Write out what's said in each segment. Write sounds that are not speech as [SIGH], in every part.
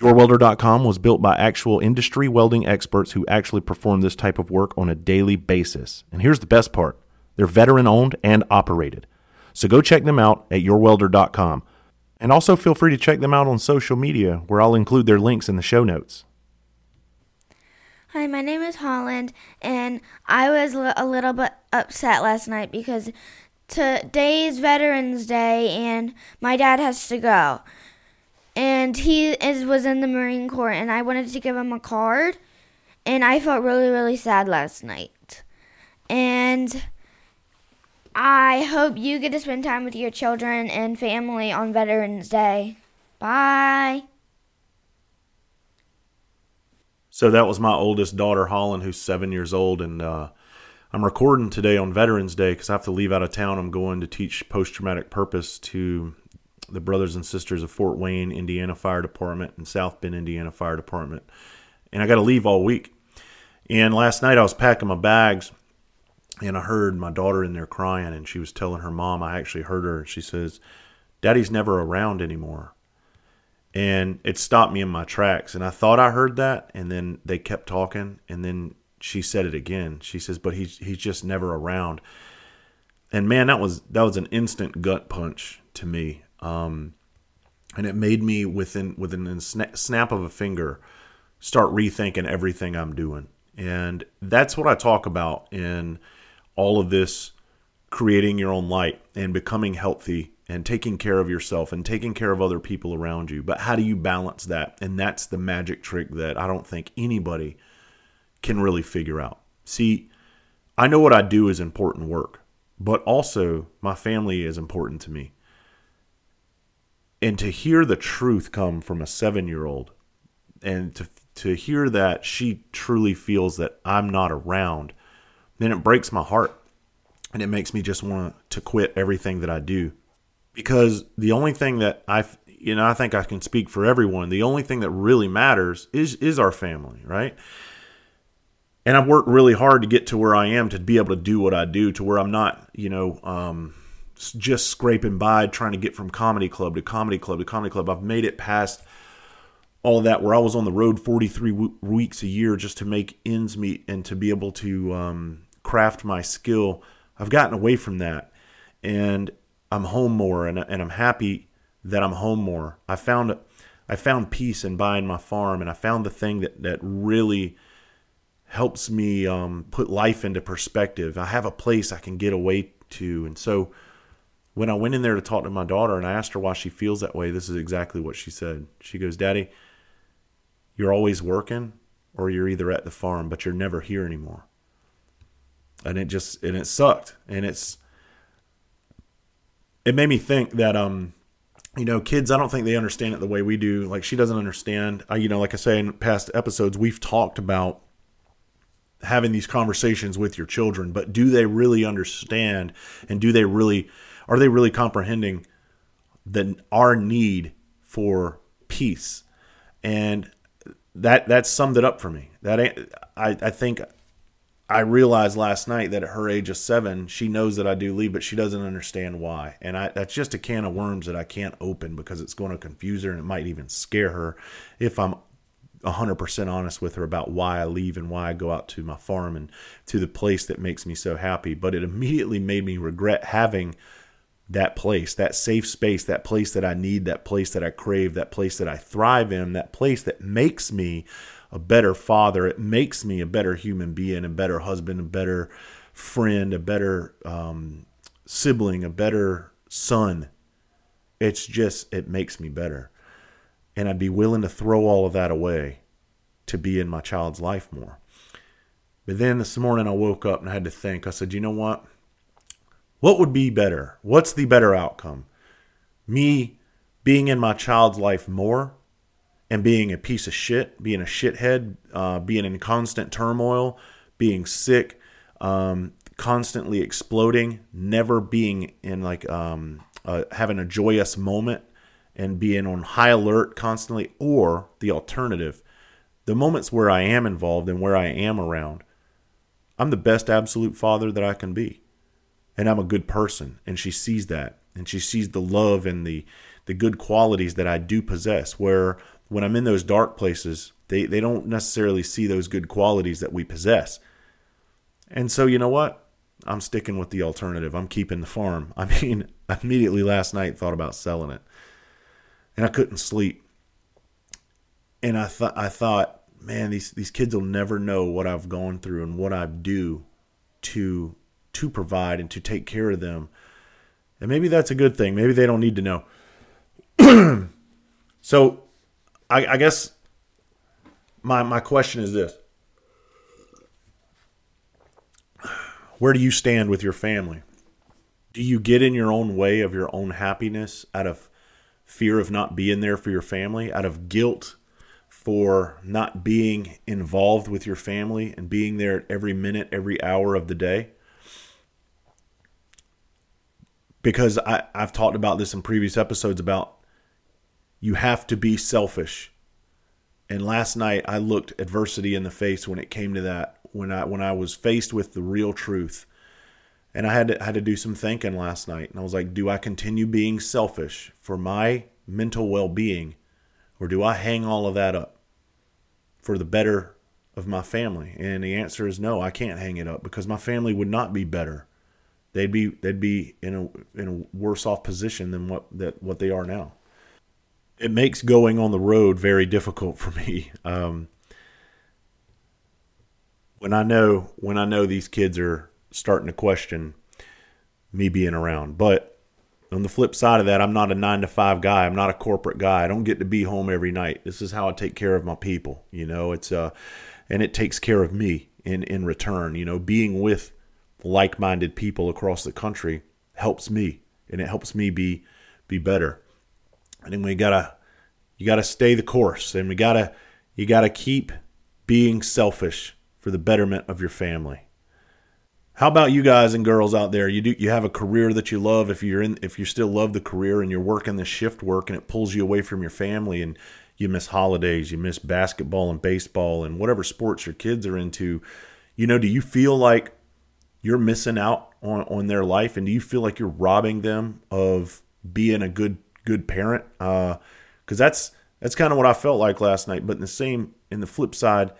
YourWelder.com was built by actual industry welding experts who actually perform this type of work on a daily basis. And here's the best part they're veteran owned and operated. So go check them out at YourWelder.com. And also feel free to check them out on social media, where I'll include their links in the show notes. Hi, my name is Holland, and I was a little bit upset last night because today is Veterans Day, and my dad has to go and he is was in the Marine Corps, and I wanted to give him a card, and I felt really really sad last night, and I hope you get to spend time with your children and family on Veterans Day. Bye. So that was my oldest daughter, Holland, who's seven years old, and uh, I'm recording today on Veterans Day because I have to leave out of town. I'm going to teach post traumatic purpose to the brothers and sisters of Fort Wayne, Indiana Fire Department, and South Bend, Indiana Fire Department. And I got to leave all week. And last night I was packing my bags and I heard my daughter in there crying and she was telling her mom, I actually heard her, she says, Daddy's never around anymore. And it stopped me in my tracks. And I thought I heard that. And then they kept talking. And then she said it again. She says, But he's, he's just never around. And man, that was that was an instant gut punch to me. Um, and it made me within within a snap of a finger start rethinking everything I'm doing. And that's what I talk about in all of this creating your own light and becoming healthy and taking care of yourself and taking care of other people around you. But how do you balance that? And that's the magic trick that I don't think anybody can really figure out. See, I know what I do is important work, but also my family is important to me and to hear the truth come from a seven year old and to to hear that she truly feels that I'm not around, then it breaks my heart. And it makes me just want to quit everything that I do. Because the only thing that I you know, I think I can speak for everyone. The only thing that really matters is is our family, right? And I've worked really hard to get to where I am to be able to do what I do, to where I'm not, you know, um, just scraping by trying to get from comedy club to comedy club to comedy club. I've made it past all of that where I was on the road 43 w- weeks a year just to make ends meet and to be able to um, craft my skill. I've gotten away from that and I'm home more and, and I'm happy that I'm home more. I found I found peace in buying my farm and I found the thing that, that really helps me um, put life into perspective. I have a place I can get away to. And so when I went in there to talk to my daughter and I asked her why she feels that way, this is exactly what she said. She goes, Daddy, you're always working or you're either at the farm, but you're never here anymore. And it just, and it sucked. And it's, it made me think that, um, you know, kids, I don't think they understand it the way we do. Like she doesn't understand. I, you know, like I say in past episodes, we've talked about having these conversations with your children, but do they really understand and do they really are they really comprehending the our need for peace? And that that summed it up for me. That I I think I realized last night that at her age of seven, she knows that I do leave, but she doesn't understand why. And I, that's just a can of worms that I can't open because it's going to confuse her and it might even scare her if I'm 100% honest with her about why I leave and why I go out to my farm and to the place that makes me so happy. But it immediately made me regret having that place, that safe space, that place that I need, that place that I crave, that place that I thrive in, that place that makes me a better father. It makes me a better human being, a better husband, a better friend, a better um, sibling, a better son. It's just, it makes me better. And I'd be willing to throw all of that away to be in my child's life more. But then this morning I woke up and I had to think. I said, you know what? What would be better? What's the better outcome? Me being in my child's life more and being a piece of shit, being a shithead, uh, being in constant turmoil, being sick, um, constantly exploding, never being in like um, uh, having a joyous moment and being on high alert constantly, or the alternative, the moments where I am involved and where I am around, I'm the best absolute father that I can be. And I'm a good person. And she sees that. And she sees the love and the, the good qualities that I do possess. Where when I'm in those dark places, they, they don't necessarily see those good qualities that we possess. And so, you know what? I'm sticking with the alternative. I'm keeping the farm. [LAUGHS] I mean, I immediately last night thought about selling it. And I couldn't sleep. And I thought I thought, man, these these kids will never know what I've gone through and what I do to to provide and to take care of them. And maybe that's a good thing. Maybe they don't need to know. [CLEARS THROAT] so I, I guess my my question is this where do you stand with your family? Do you get in your own way of your own happiness out of fear of not being there for your family, out of guilt for not being involved with your family and being there at every minute, every hour of the day? Because I, I've talked about this in previous episodes about you have to be selfish. And last night I looked adversity in the face when it came to that when I when I was faced with the real truth. And I had to, had to do some thinking last night, and I was like, do I continue being selfish for my mental well-being, or do I hang all of that up for the better of my family? And the answer is no. I can't hang it up because my family would not be better. They'd be they'd be in a in a worse off position than what that what they are now. It makes going on the road very difficult for me. [LAUGHS] Um, when I know when I know these kids are starting to question me being around. But on the flip side of that, I'm not a nine to five guy. I'm not a corporate guy. I don't get to be home every night. This is how I take care of my people. You know, it's uh, and it takes care of me in in return. You know, being with like-minded people across the country helps me, and it helps me be be better. And then we gotta you gotta stay the course, and we gotta you gotta keep being selfish for the betterment of your family. How about you guys and girls out there? You do you have a career that you love if you're in if you still love the career and you're working the shift work and it pulls you away from your family and you miss holidays, you miss basketball and baseball and whatever sports your kids are into. You know, do you feel like you're missing out on, on their life and do you feel like you're robbing them of being a good good parent? Uh, cuz that's that's kind of what I felt like last night, but in the same in the flip side,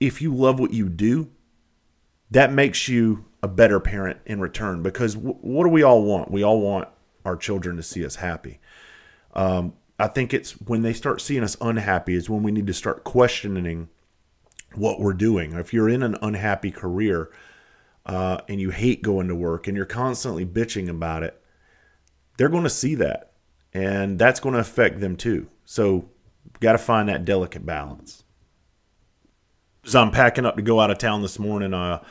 if you love what you do, that makes you a better parent in return because w- what do we all want? We all want our children to see us happy. Um, I think it's when they start seeing us unhappy is when we need to start questioning what we're doing. If you're in an unhappy career uh, and you hate going to work and you're constantly bitching about it, they're going to see that and that's going to affect them too. So, got to find that delicate balance as I'm packing up to go out of town this morning, uh,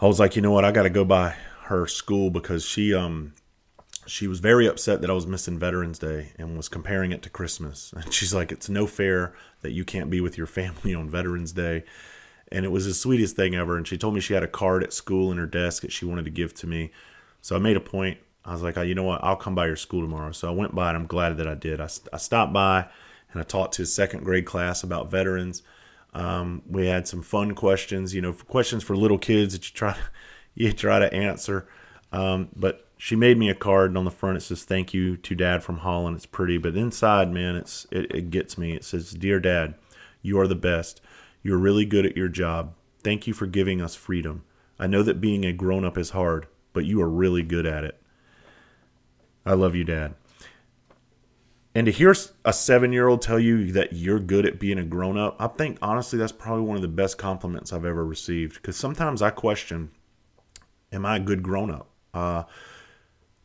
I was like, you know what, I got to go by her school because she um she was very upset that I was missing Veterans Day and was comparing it to Christmas. [LAUGHS] And she's like, it's no fair that you can't be with your family on Veterans Day. And it was the sweetest thing ever. And she told me she had a card at school in her desk that she wanted to give to me. So I made a point. I was like, oh, you know what? I'll come by your school tomorrow. So I went by and I'm glad that I did. I, I stopped by and I talked to a second grade class about veterans. Um, we had some fun questions, you know, questions for little kids that you try [LAUGHS] you try to answer. Um, but she made me a card, and on the front it says "Thank you to Dad from Holland." It's pretty, but inside, man, it's it, it gets me. It says, "Dear Dad, you are the best. You're really good at your job. Thank you for giving us freedom. I know that being a grown up is hard, but you are really good at it. I love you, Dad." And to hear a seven year old tell you that you're good at being a grown up, I think honestly that's probably one of the best compliments I've ever received. Because sometimes I question, am I a good grown up? Uh,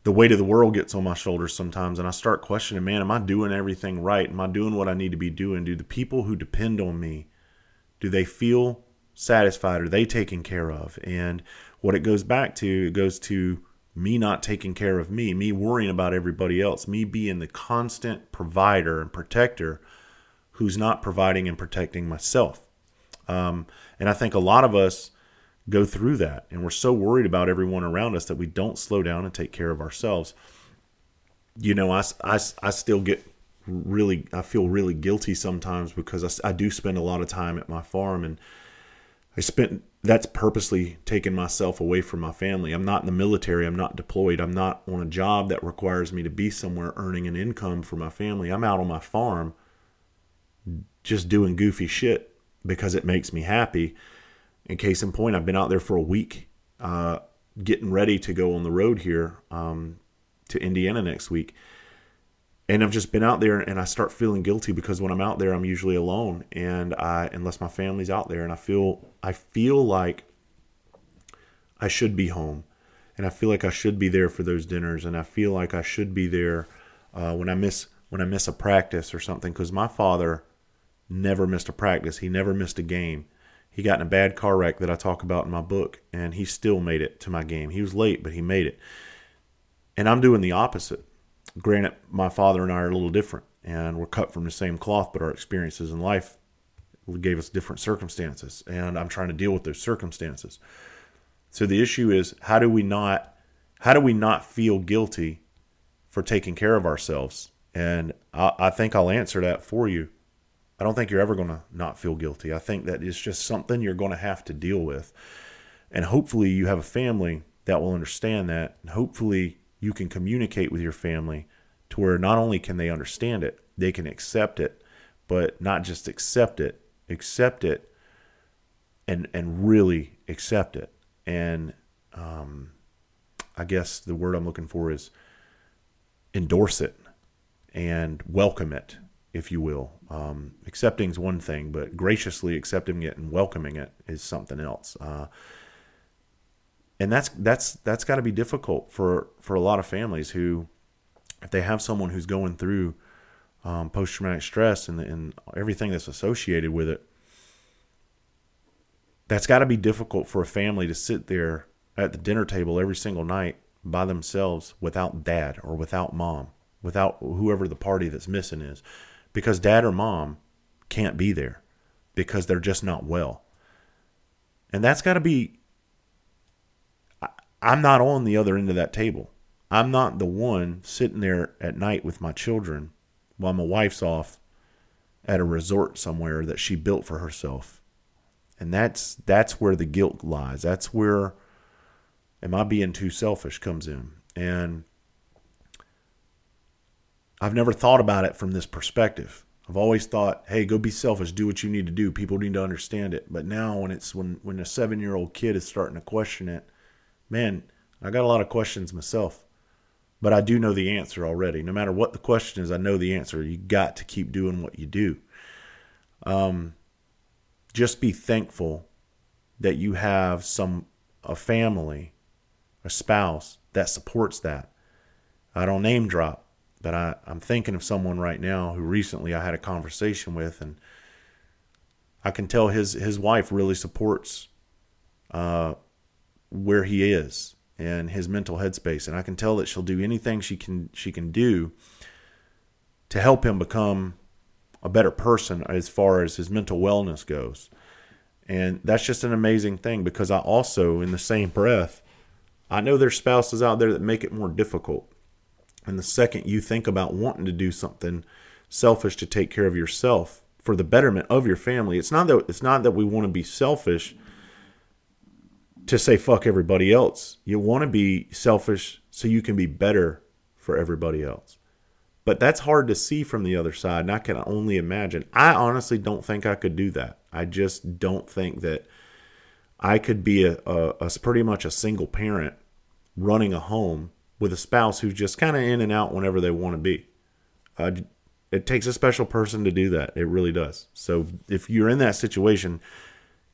the weight of the world gets on my shoulders sometimes, and I start questioning, man, am I doing everything right? Am I doing what I need to be doing? Do the people who depend on me, do they feel satisfied? Are they taken care of? And what it goes back to, it goes to me not taking care of me, me worrying about everybody else, me being the constant provider and protector who's not providing and protecting myself. Um, and I think a lot of us go through that, and we're so worried about everyone around us that we don't slow down and take care of ourselves. You know, I, I, I still get really, I feel really guilty sometimes because I, I do spend a lot of time at my farm and I spent that's purposely taken myself away from my family. I'm not in the military. I'm not deployed. I'm not on a job that requires me to be somewhere earning an income for my family. I'm out on my farm just doing goofy shit because it makes me happy. In case in point, I've been out there for a week, uh, getting ready to go on the road here um, to Indiana next week. And I've just been out there, and I start feeling guilty because when I'm out there, I'm usually alone, and I unless my family's out there, and I feel I feel like I should be home, and I feel like I should be there for those dinners, and I feel like I should be there uh, when I miss when I miss a practice or something because my father never missed a practice. He never missed a game. He got in a bad car wreck that I talk about in my book, and he still made it to my game. He was late, but he made it. And I'm doing the opposite. Granted, my father and I are a little different, and we're cut from the same cloth, but our experiences in life gave us different circumstances, and I'm trying to deal with those circumstances. So the issue is how do we not how do we not feel guilty for taking care of ourselves? And I, I think I'll answer that for you I don't think you're ever going to not feel guilty. I think that it's just something you're going to have to deal with. And hopefully, you have a family that will understand that. And hopefully, you can communicate with your family to where not only can they understand it, they can accept it, but not just accept it, accept it and, and really accept it. And um, I guess the word I'm looking for is endorse it and welcome it if you will. Um, accepting is one thing, but graciously accepting it and welcoming it is something else. Uh, and that's that's that's got to be difficult for for a lot of families who, if they have someone who's going through um, post traumatic stress and and everything that's associated with it. That's got to be difficult for a family to sit there at the dinner table every single night by themselves without dad or without mom, without whoever the party that's missing is because dad or mom can't be there because they're just not well. And that's got to be. I'm not on the other end of that table. I'm not the one sitting there at night with my children while my wife's off at a resort somewhere that she built for herself. And that's that's where the guilt lies. That's where am I being too selfish comes in. And I've never thought about it from this perspective. I've always thought, hey, go be selfish, do what you need to do. People need to understand it. But now when it's when when a seven year old kid is starting to question it, man, I got a lot of questions myself. But I do know the answer already. No matter what the question is, I know the answer. You got to keep doing what you do. Um, just be thankful that you have some a family, a spouse that supports that. I don't name drop but I, I'm thinking of someone right now who recently I had a conversation with, and I can tell his his wife really supports uh, where he is and his mental headspace, and I can tell that she'll do anything she can she can do to help him become a better person as far as his mental wellness goes. And that's just an amazing thing because I also, in the same breath, I know there's spouses out there that make it more difficult. And the second you think about wanting to do something selfish to take care of yourself for the betterment of your family, it's not that it's not that we want to be selfish to say fuck everybody else. You want to be selfish so you can be better for everybody else. But that's hard to see from the other side, and I can only imagine. I honestly don't think I could do that. I just don't think that I could be a, a, a pretty much a single parent running a home with a spouse who's just kind of in and out whenever they want to be. It takes a special person to do that. It really does. So if you're in that situation,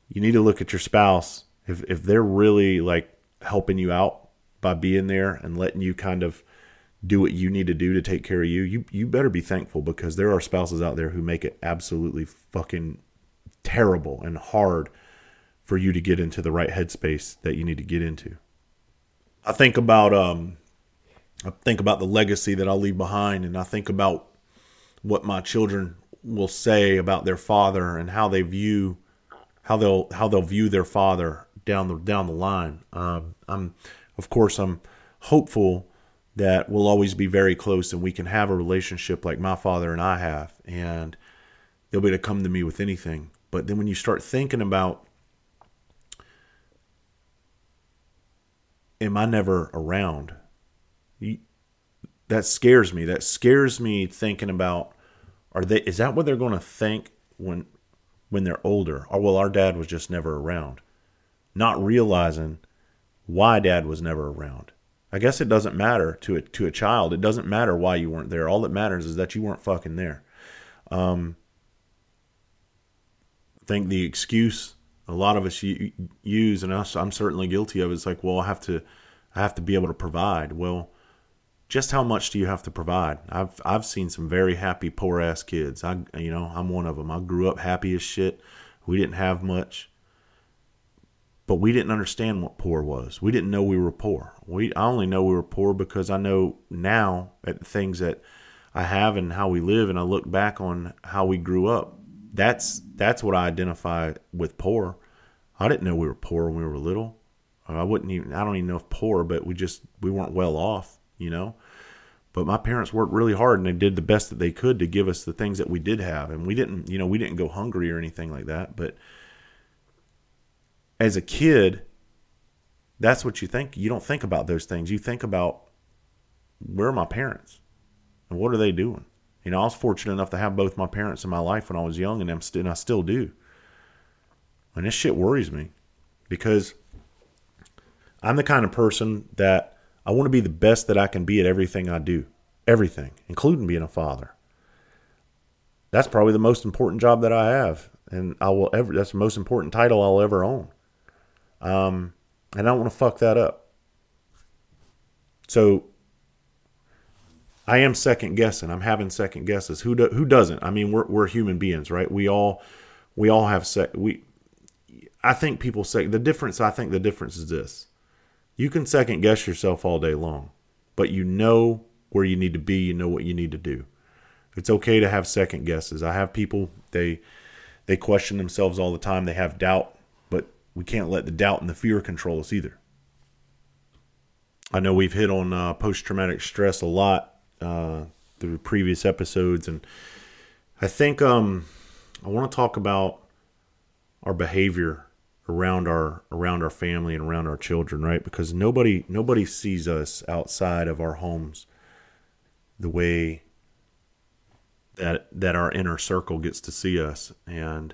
you need to look at your spouse. If if they're really like helping you out by being there and letting you kind of do what you need to do to take care of you, you you better be thankful because there are spouses out there who make it absolutely fucking terrible and hard for you to get into the right headspace that you need to get into. I think about um I think about the legacy that I'll leave behind and I think about what my children will say about their father and how they view how they'll how they'll view their father down the down the line. Um, I'm of course I'm hopeful that we'll always be very close and we can have a relationship like my father and I have and they'll be able to come to me with anything. But then when you start thinking about am I never around? That scares me. That scares me thinking about are they is that what they're going to think when when they're older? Or well our dad was just never around. Not realizing why dad was never around. I guess it doesn't matter to a to a child. It doesn't matter why you weren't there. All that matters is that you weren't fucking there. Um, I think the excuse a lot of us use, and I'm certainly guilty of, is like, well, I have to, I have to be able to provide. Well, just how much do you have to provide? I've I've seen some very happy poor ass kids. I you know I'm one of them. I grew up happy as shit. We didn't have much but we didn't understand what poor was. We didn't know we were poor. We I only know we were poor because I know now at the things that I have and how we live, and I look back on how we grew up. That's that's what I identify with poor. I didn't know we were poor when we were little. I wouldn't even I don't even know if poor, but we just we weren't well off, you know. But my parents worked really hard and they did the best that they could to give us the things that we did have, and we didn't, you know, we didn't go hungry or anything like that, but as a kid, that's what you think. You don't think about those things. You think about where are my parents and what are they doing? You know, I was fortunate enough to have both my parents in my life when I was young, and I'm st- and I still do. And this shit worries me because I'm the kind of person that I want to be the best that I can be at everything I do, everything, including being a father. That's probably the most important job that I have, and I will ever. That's the most important title I'll ever own. Um, and I don't want to fuck that up. So I am second guessing. I'm having second guesses. Who do, who doesn't? I mean, we're we're human beings, right? We all we all have sec. We I think people say the difference. I think the difference is this: you can second guess yourself all day long, but you know where you need to be. You know what you need to do. It's okay to have second guesses. I have people they they question themselves all the time. They have doubt we can't let the doubt and the fear control us either. I know we've hit on uh, post traumatic stress a lot uh, through previous episodes, and I think um, I want to talk about our behavior around our around our family and around our children, right? Because nobody nobody sees us outside of our homes the way that that our inner circle gets to see us, and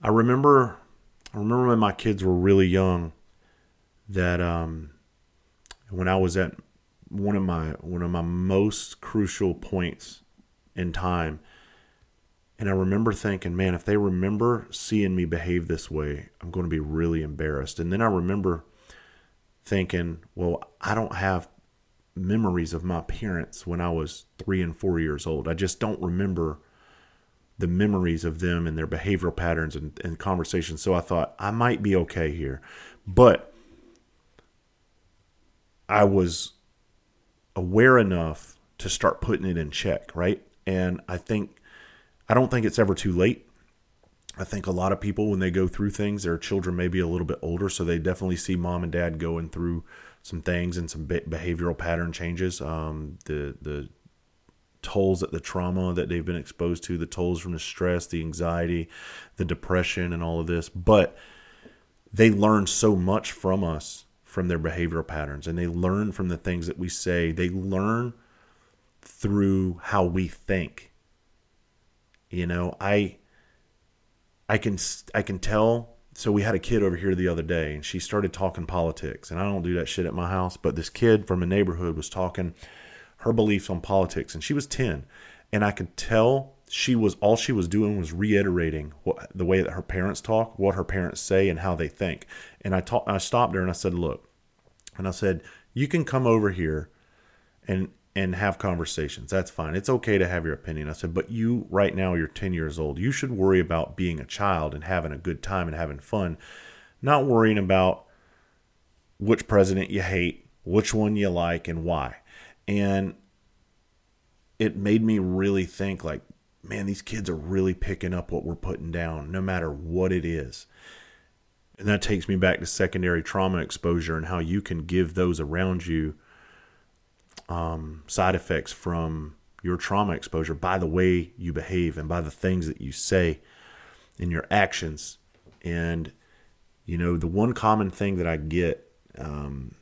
I remember I remember when my kids were really young that um, when I was at one of my one of my most crucial points in time and I remember thinking, man, if they remember seeing me behave this way, I'm going to be really embarrassed. And then I remember thinking, well, I don't have memories of my parents when I was three and four years old. I just don't remember the memories of them and their behavioral patterns and, and conversations. So I thought I might be okay here. But I was aware enough to start putting it in check, right? And I think, I don't think it's ever too late. I think a lot of people, when they go through things, their children may be a little bit older, so they definitely see mom and dad going through some things and some behavioral pattern changes. Um, the the tolls that the trauma that they've been exposed to, the tolls from the stress, the anxiety, the depression, and all of this. But they learn so much from us from their behavioral patterns and they learn from the things that we say. They learn through how we think. You know, I I can I can tell so we had a kid over here the other day and she started talking politics and I don't do that shit at my house, but this kid from a neighborhood was talking her beliefs on politics, and she was 10. And I could tell she was all she was doing was reiterating what, the way that her parents talk, what her parents say, and how they think. And I, ta- I stopped her and I said, Look, And I said, You can come over here and and have conversations. That's fine. It's okay to have your opinion. I said, but you right now you're 10 years old. You should worry about being a child and having a good time and having fun, not worrying about which president you hate, which one you like and why. And it made me really think like, man, these kids are really picking up what we're putting down no matter what it is. And that takes me back to secondary trauma exposure and how you can give those around you um, side effects from your trauma exposure by the way you behave and by the things that you say in your actions. And, you know, the one common thing that I get, um,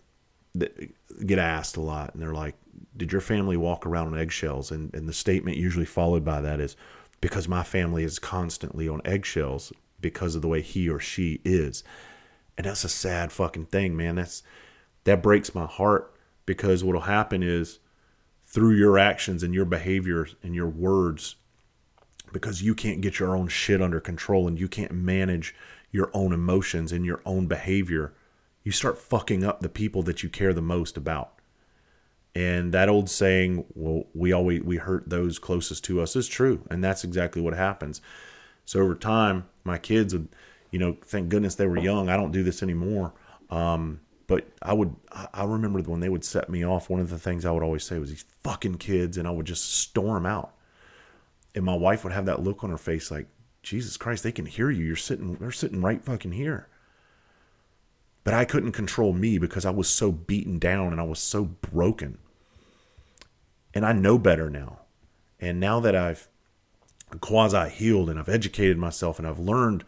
get asked a lot, and they're like, Did your family walk around on eggshells? And, and the statement usually followed by that is, Because my family is constantly on eggshells because of the way he or she is. And that's a sad fucking thing, man. That's that breaks my heart because what'll happen is through your actions and your behavior and your words because you can't get your own shit under control and you can't manage your own emotions and your own behavior you start fucking up the people that you care the most about and that old saying well we always we hurt those closest to us is true and that's exactly what happens so over time my kids would you know thank goodness they were young i don't do this anymore um, but I would, I remember when they would set me off, one of the things I would always say was these fucking kids, and I would just storm out. And my wife would have that look on her face like, Jesus Christ, they can hear you. You're sitting, they're sitting right fucking here. But I couldn't control me because I was so beaten down and I was so broken. And I know better now. And now that I've quasi healed and I've educated myself and I've learned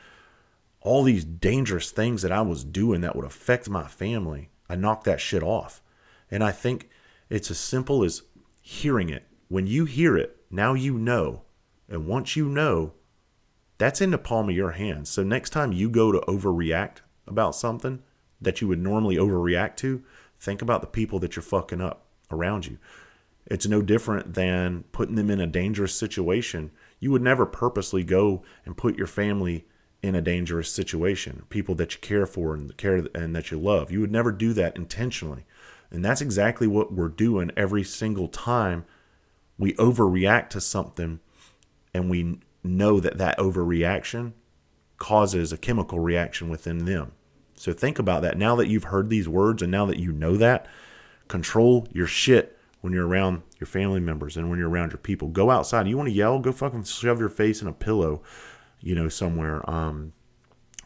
all these dangerous things that I was doing that would affect my family, I knocked that shit off. And I think it's as simple as hearing it. When you hear it, now you know. And once you know, that's in the palm of your hands. So next time you go to overreact about something that you would normally overreact to, think about the people that you're fucking up around you. It's no different than putting them in a dangerous situation. You would never purposely go and put your family in a dangerous situation, people that you care for and care and that you love. You would never do that intentionally. And that's exactly what we're doing every single time we overreact to something and we know that that overreaction causes a chemical reaction within them. So think about that. Now that you've heard these words and now that you know that, control your shit when you're around your family members and when you're around your people. Go outside. You want to yell? Go fucking shove your face in a pillow you know, somewhere. Um,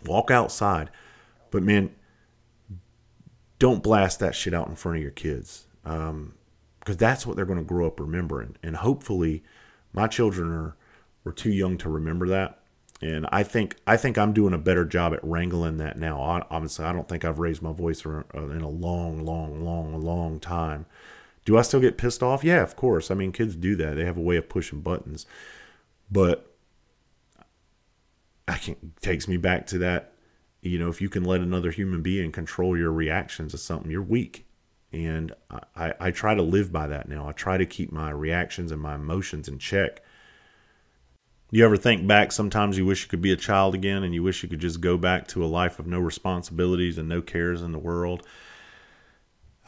walk outside. But man, don't blast that shit out in front of your kids. Um, because that's what they're going to grow up remembering. And hopefully, my children are were too young to remember that. And I think I think I'm doing a better job at wrangling that now. Obviously, I don't think I've raised my voice uh, in a long, long, long, long time. Do I still get pissed off? Yeah, of course. I mean, kids do that. They have a way of pushing buttons. But I can takes me back to that. You know, if you can let another human being control your reactions to something, you're weak. And I, I try to live by that now. I try to keep my reactions and my emotions in check. You ever think back? Sometimes you wish you could be a child again and you wish you could just go back to a life of no responsibilities and no cares in the world.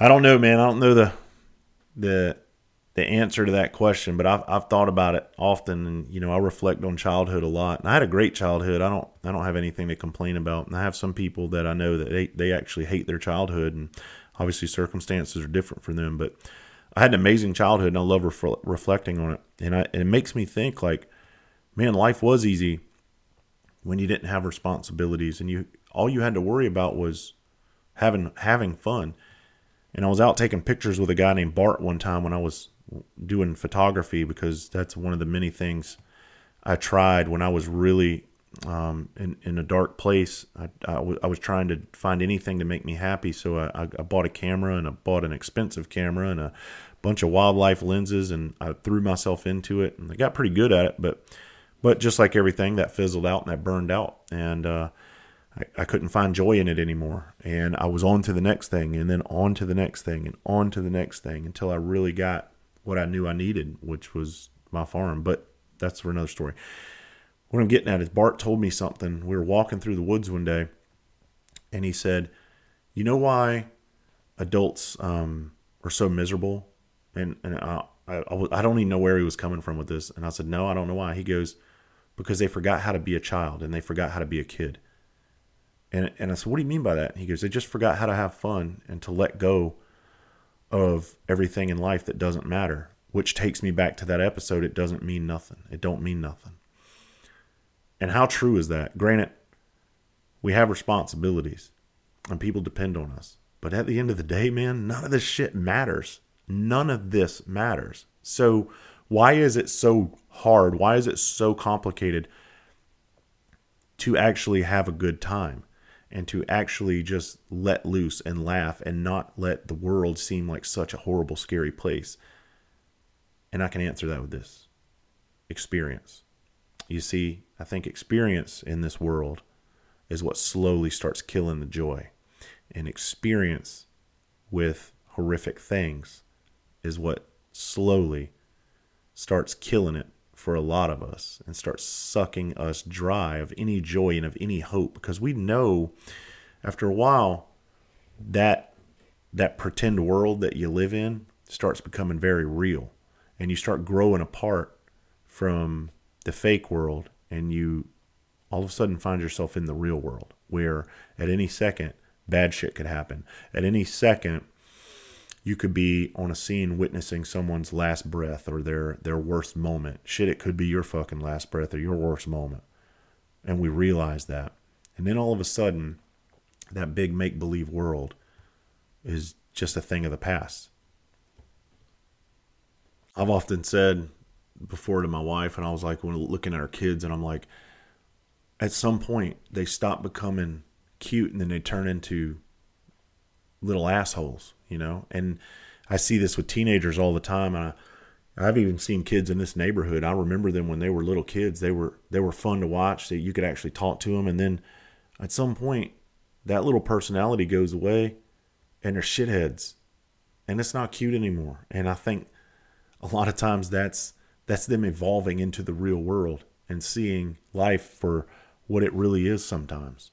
I don't know, man. I don't know the the the answer to that question, but I've, I've thought about it often, and you know I reflect on childhood a lot. And I had a great childhood. I don't I don't have anything to complain about. And I have some people that I know that they they actually hate their childhood, and obviously circumstances are different for them. But I had an amazing childhood, and I love ref- reflecting on it. And, I, and it makes me think like, man, life was easy when you didn't have responsibilities, and you all you had to worry about was having having fun. And I was out taking pictures with a guy named Bart one time when I was doing photography because that's one of the many things I tried when I was really um, in, in a dark place. I, I, w- I was trying to find anything to make me happy. So I, I bought a camera and I bought an expensive camera and a bunch of wildlife lenses and I threw myself into it and I got pretty good at it. But, but just like everything that fizzled out and that burned out and, uh, I, I couldn't find joy in it anymore. And I was on to the next thing and then on to the next thing and on to the next thing until I really got what I knew I needed, which was my farm. But that's for another story. What I'm getting at is Bart told me something. We were walking through the woods one day, and he said, "You know why adults um, are so miserable, and and I, I I don't even know where he was coming from with this, and I said no, I don't know why. He goes because they forgot how to be a child and they forgot how to be a kid. And and I said, what do you mean by that? And he goes, they just forgot how to have fun and to let go of everything in life that doesn't matter. Which takes me back to that episode. It doesn't mean nothing. It don't mean nothing. And how true is that? Granted, we have responsibilities and people depend on us. But at the end of the day, man, none of this shit matters. None of this matters. So, why is it so hard? Why is it so complicated to actually have a good time and to actually just let loose and laugh and not let the world seem like such a horrible, scary place? And I can answer that with this experience. You see, I think experience in this world is what slowly starts killing the joy and experience with horrific things is what slowly starts killing it for a lot of us and starts sucking us dry of any joy and of any hope because we know after a while that that pretend world that you live in starts becoming very real and you start growing apart from the fake world and you all of a sudden find yourself in the real world where at any second bad shit could happen. At any second, you could be on a scene witnessing someone's last breath or their their worst moment. Shit, it could be your fucking last breath or your worst moment. And we realize that. And then all of a sudden, that big make believe world is just a thing of the past. I've often said before to my wife, and I was like, when looking at our kids, and I'm like, at some point, they stop becoming cute and then they turn into little assholes, you know? And I see this with teenagers all the time. I, I've even seen kids in this neighborhood. I remember them when they were little kids. They were they were fun to watch. That you could actually talk to them, and then at some point, that little personality goes away, and they're shitheads, and it's not cute anymore. And I think a lot of times that's that's them evolving into the real world and seeing life for what it really is sometimes.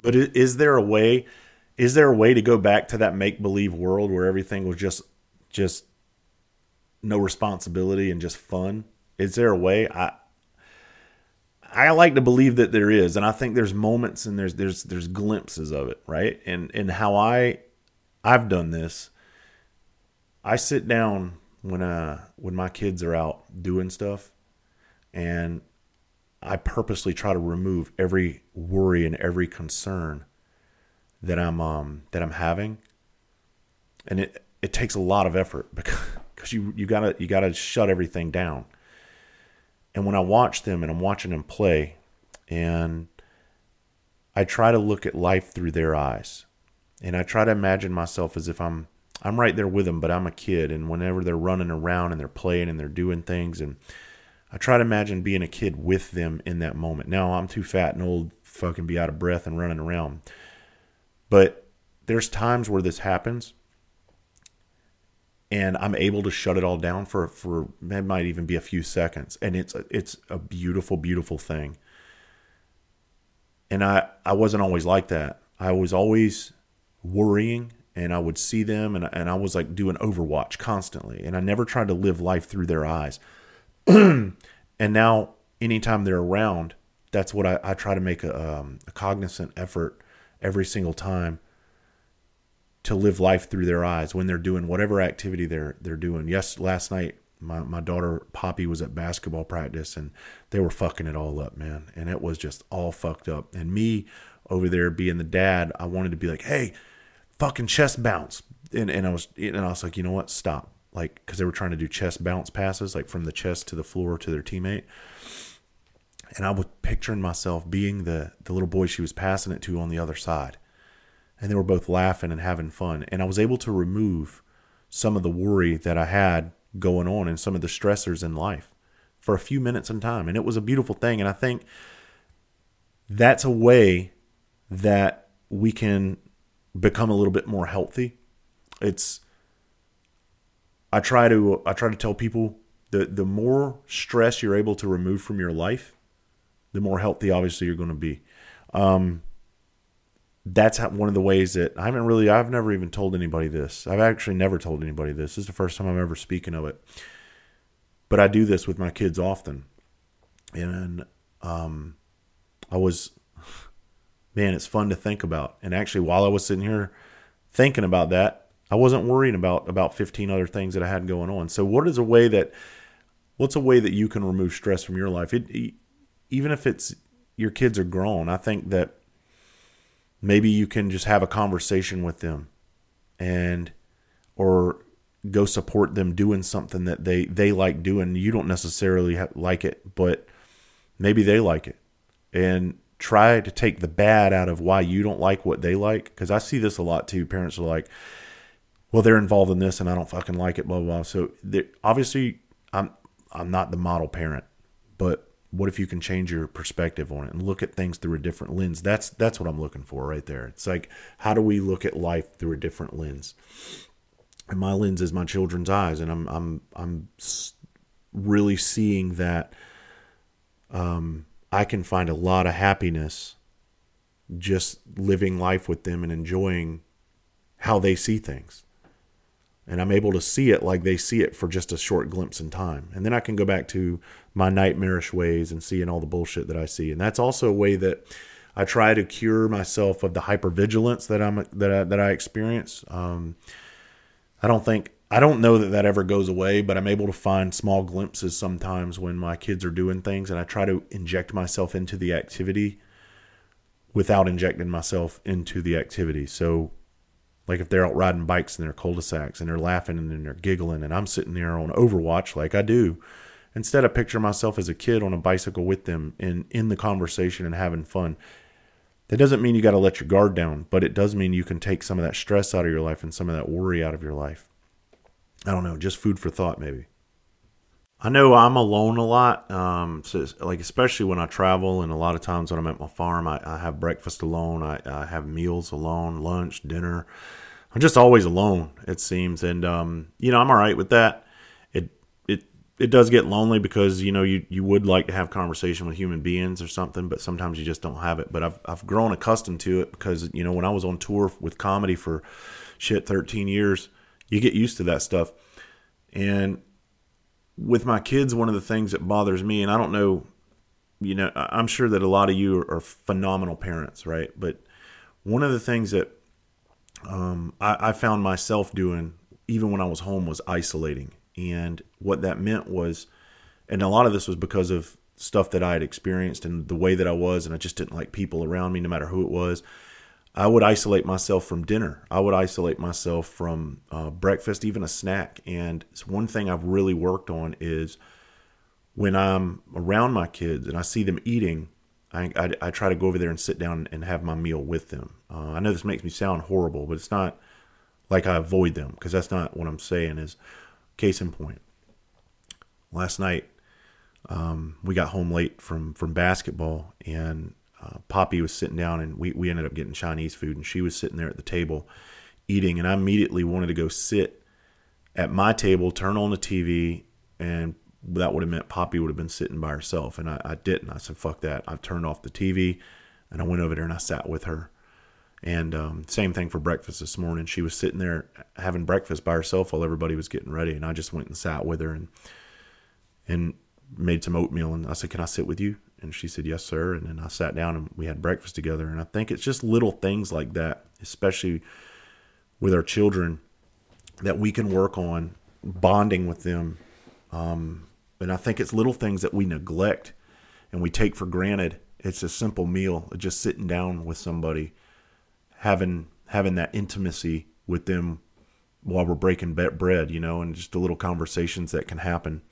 But is there a way? Is there a way to go back to that make believe world where everything was just just no responsibility and just fun? Is there a way? I I like to believe that there is, and I think there's moments and there's there's there's glimpses of it, right? And and how I I've done this. I sit down when uh when my kids are out doing stuff, and I purposely try to remove every worry and every concern that I'm um, that I'm having, and it it takes a lot of effort [LAUGHS] because because you you gotta you gotta shut everything down. And when I watch them and I'm watching them play, and I try to look at life through their eyes, and I try to imagine myself as if I'm I'm right there with them, but I'm a kid, and whenever they're running around and they're playing and they're doing things and I try to imagine being a kid with them in that moment. Now I'm too fat and old, fucking be out of breath and running around. But there's times where this happens, and I'm able to shut it all down for for it might even be a few seconds, and it's a, it's a beautiful, beautiful thing. And I I wasn't always like that. I was always worrying and I would see them and, and I was like doing overwatch constantly and I never tried to live life through their eyes. [CLEARS THROAT] and now, anytime they're around, that's what I, I try to make a, um, a cognizant effort every single time to live life through their eyes when they're doing whatever activity they're they're doing. Yes, last night my, my daughter Poppy was at basketball practice and they were fucking it all up, man. And it was just all fucked up. And me over there being the dad, I wanted to be like, hey, fucking chest bounce. And and I was and I was like, you know what, stop like because they were trying to do chest bounce passes, like from the chest to the floor to their teammate. And I was picturing myself being the the little boy she was passing it to on the other side, and they were both laughing and having fun. And I was able to remove some of the worry that I had going on and some of the stressors in life for a few minutes in time, and it was a beautiful thing. And I think that's a way that we can become a little bit more healthy. It's I try to I try to tell people the the more stress you're able to remove from your life, the more healthy obviously you're going to be. Um, that's how, one of the ways that I haven't really, I've never even told anybody this. I've actually never told anybody this. This is the first time I'm ever speaking of it. But I do this with my kids often. And um, I was, man, it's fun to think about. And actually, while I was sitting here thinking about that, I wasn't worrying about about 15 other things that I had going on. So, what is a way that, what's a way that you can remove stress from your life? It, even if it's your kids are grown, I think that maybe you can just have a conversation with them and or go support them doing something that they they like doing. You don't necessarily like it but maybe they like it. And try to take the bad out of why you don't like what they like because i see this a lot too. Parents are like well they're involved in this and i don't fucking like it blah blah, blah. so obviously i'm i'm not the model parent but what if you can change your perspective on it and look at things through a different lens? That's that's what i'm looking for right there. It's like how do we look at life through a different lens? And my lens is my children's eyes and i'm i'm i'm really seeing that um, i can find a lot of happiness just living life with them and enjoying how they see things and I'm able to see it like they see it for just a short glimpse in time. And then I can go back to my nightmarish ways and seeing all the bullshit that I see. And that's also a way that I try to cure myself of the hypervigilance that I'm that I, that I experience. Um, I don't think I don't know that that ever goes away, but I'm able to find small glimpses sometimes when my kids are doing things, and I try to inject myself into the activity without injecting myself into the activity. So like if they're out riding bikes in their cul-de-sacs and they're laughing and they're giggling and I'm sitting there on Overwatch like I do. Instead, I picture myself as a kid on a bicycle with them in, in the conversation and having fun. That doesn't mean you got to let your guard down, but it does mean you can take some of that stress out of your life and some of that worry out of your life. I don't know, just food for thought, maybe. I know I'm alone a lot, um, so like especially when I travel, and a lot of times when I'm at my farm, I, I have breakfast alone, I, I have meals alone, lunch, dinner. I'm just always alone, it seems, and um, you know I'm all right with that. It it it does get lonely because you know you you would like to have conversation with human beings or something, but sometimes you just don't have it. But I've I've grown accustomed to it because you know when I was on tour with comedy for shit 13 years, you get used to that stuff, and with my kids, one of the things that bothers me, and I don't know, you know, I'm sure that a lot of you are phenomenal parents, right? But one of the things that um, I, I found myself doing, even when I was home, was isolating. And what that meant was, and a lot of this was because of stuff that I had experienced and the way that I was, and I just didn't like people around me, no matter who it was. I would isolate myself from dinner. I would isolate myself from uh, breakfast, even a snack. And one thing I've really worked on is when I'm around my kids and I see them eating, I, I, I, try to go over there and sit down and have my meal with them. Uh, I know this makes me sound horrible, but it's not like I avoid them because that's not what I'm saying. Is case in point. Last night, um, we got home late from from basketball, and uh, Poppy was sitting down, and we we ended up getting Chinese food, and she was sitting there at the table eating, and I immediately wanted to go sit at my table, turn on the TV, and that would have meant Poppy would have been sitting by herself, and I, I didn't. I said, "Fuck that!" I turned off the TV, and I went over there and I sat with her. And um, same thing for breakfast this morning. She was sitting there having breakfast by herself while everybody was getting ready, and I just went and sat with her and and made some oatmeal. And I said, "Can I sit with you?" And she said, "Yes, sir." And then I sat down and we had breakfast together. And I think it's just little things like that, especially with our children, that we can work on bonding with them um, and I think it's little things that we neglect and we take for granted. It's a simple meal, just sitting down with somebody, having having that intimacy with them while we're breaking bread, you know, and just the little conversations that can happen.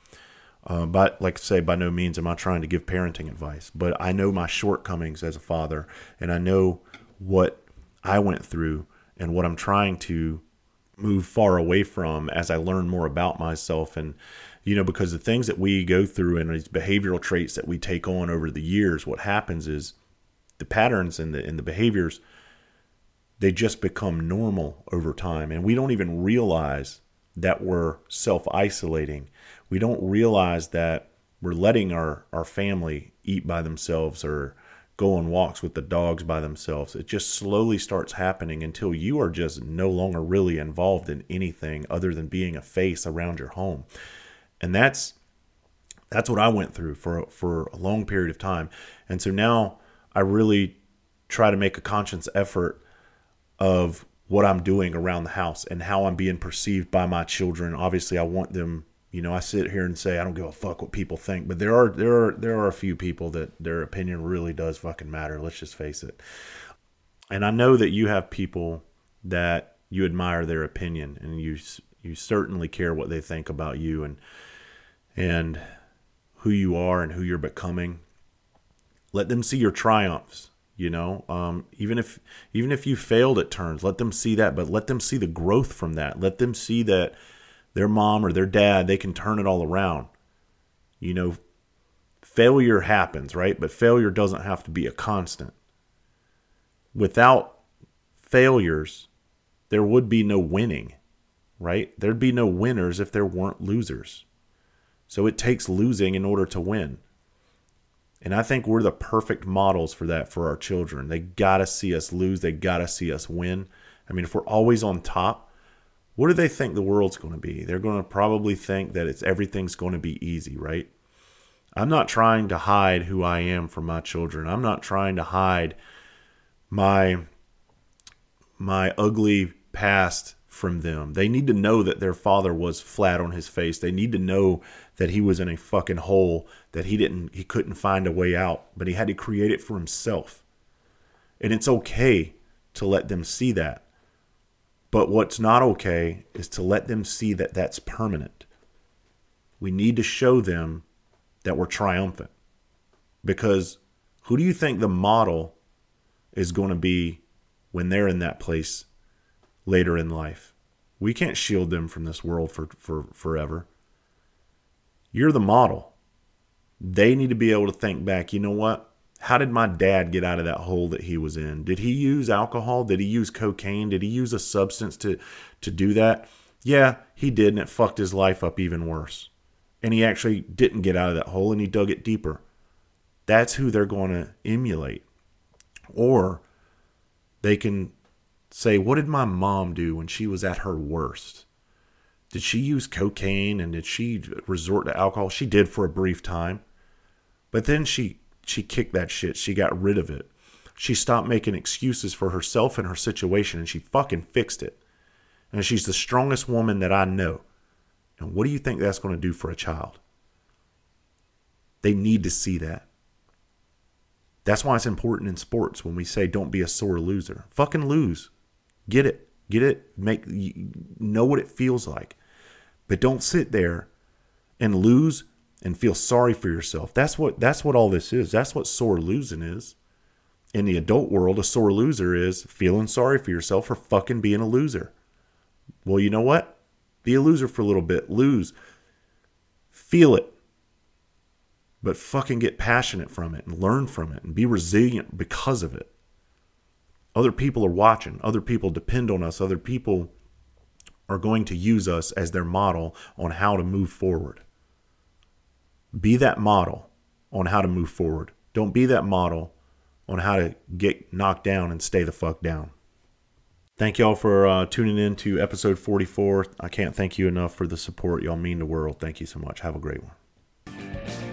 Uh, but like I say, by no means am I trying to give parenting advice, but I know my shortcomings as a father, and I know what I went through and what I'm trying to move far away from as I learn more about myself. And you know because the things that we go through and these behavioral traits that we take on over the years what happens is the patterns and the and the behaviors they just become normal over time. And we don't even realize that we're self-isolating we don't realize that we're letting our our family eat by themselves or go on walks with the dogs by themselves. It just slowly starts happening until you are just no longer really involved in anything other than being a face around your home. And that's that's what I went through for for a long period of time. And so now I really try to make a conscious effort of what I'm doing around the house and how I'm being perceived by my children. Obviously, I want them you know, I sit here and say I don't give a fuck what people think, but there are there are there are a few people that their opinion really does fucking matter. Let's just face it. And I know that you have people that you admire their opinion, and you you certainly care what they think about you and and who you are and who you're becoming. Let them see your triumphs. You know, um, even if even if you failed at turns, let them see that, but let them see the growth from that. Let them see that their mom or their dad, they can turn it all around. You know, failure happens, right? But failure doesn't have to be a constant. Without failures, there would be no winning, right? There'd be no winners if there weren't losers. So it takes losing in order to win. And I think we're the perfect models for that for our children. They got to see us lose, they got to see us win. I mean, if we're always on top, what do they think the world's going to be? They're going to probably think that it's everything's going to be easy, right? I'm not trying to hide who I am from my children. I'm not trying to hide my my ugly past from them. They need to know that their father was flat on his face. They need to know that he was in a fucking hole that he didn't he couldn't find a way out, but he had to create it for himself. And it's okay to let them see that. But what's not okay is to let them see that that's permanent. We need to show them that we're triumphant. Because who do you think the model is going to be when they're in that place later in life? We can't shield them from this world for, for forever. You're the model. They need to be able to think back, you know what? How did my dad get out of that hole that he was in? Did he use alcohol? Did he use cocaine? Did he use a substance to to do that? Yeah, he did, and it fucked his life up even worse. And he actually didn't get out of that hole and he dug it deeper. That's who they're going to emulate. Or they can say, What did my mom do when she was at her worst? Did she use cocaine and did she resort to alcohol? She did for a brief time. But then she she kicked that shit. She got rid of it. She stopped making excuses for herself and her situation and she fucking fixed it. And she's the strongest woman that I know. And what do you think that's going to do for a child? They need to see that. That's why it's important in sports when we say don't be a sore loser. Fucking lose. Get it. Get it. Make know what it feels like. But don't sit there and lose and feel sorry for yourself. That's what that's what all this is. That's what sore losing is. In the adult world, a sore loser is feeling sorry for yourself for fucking being a loser. Well, you know what? Be a loser for a little bit. Lose. Feel it. But fucking get passionate from it and learn from it and be resilient because of it. Other people are watching. Other people depend on us. Other people are going to use us as their model on how to move forward. Be that model on how to move forward. Don't be that model on how to get knocked down and stay the fuck down. Thank y'all for uh, tuning in to episode 44. I can't thank you enough for the support. Y'all mean the world. Thank you so much. Have a great one.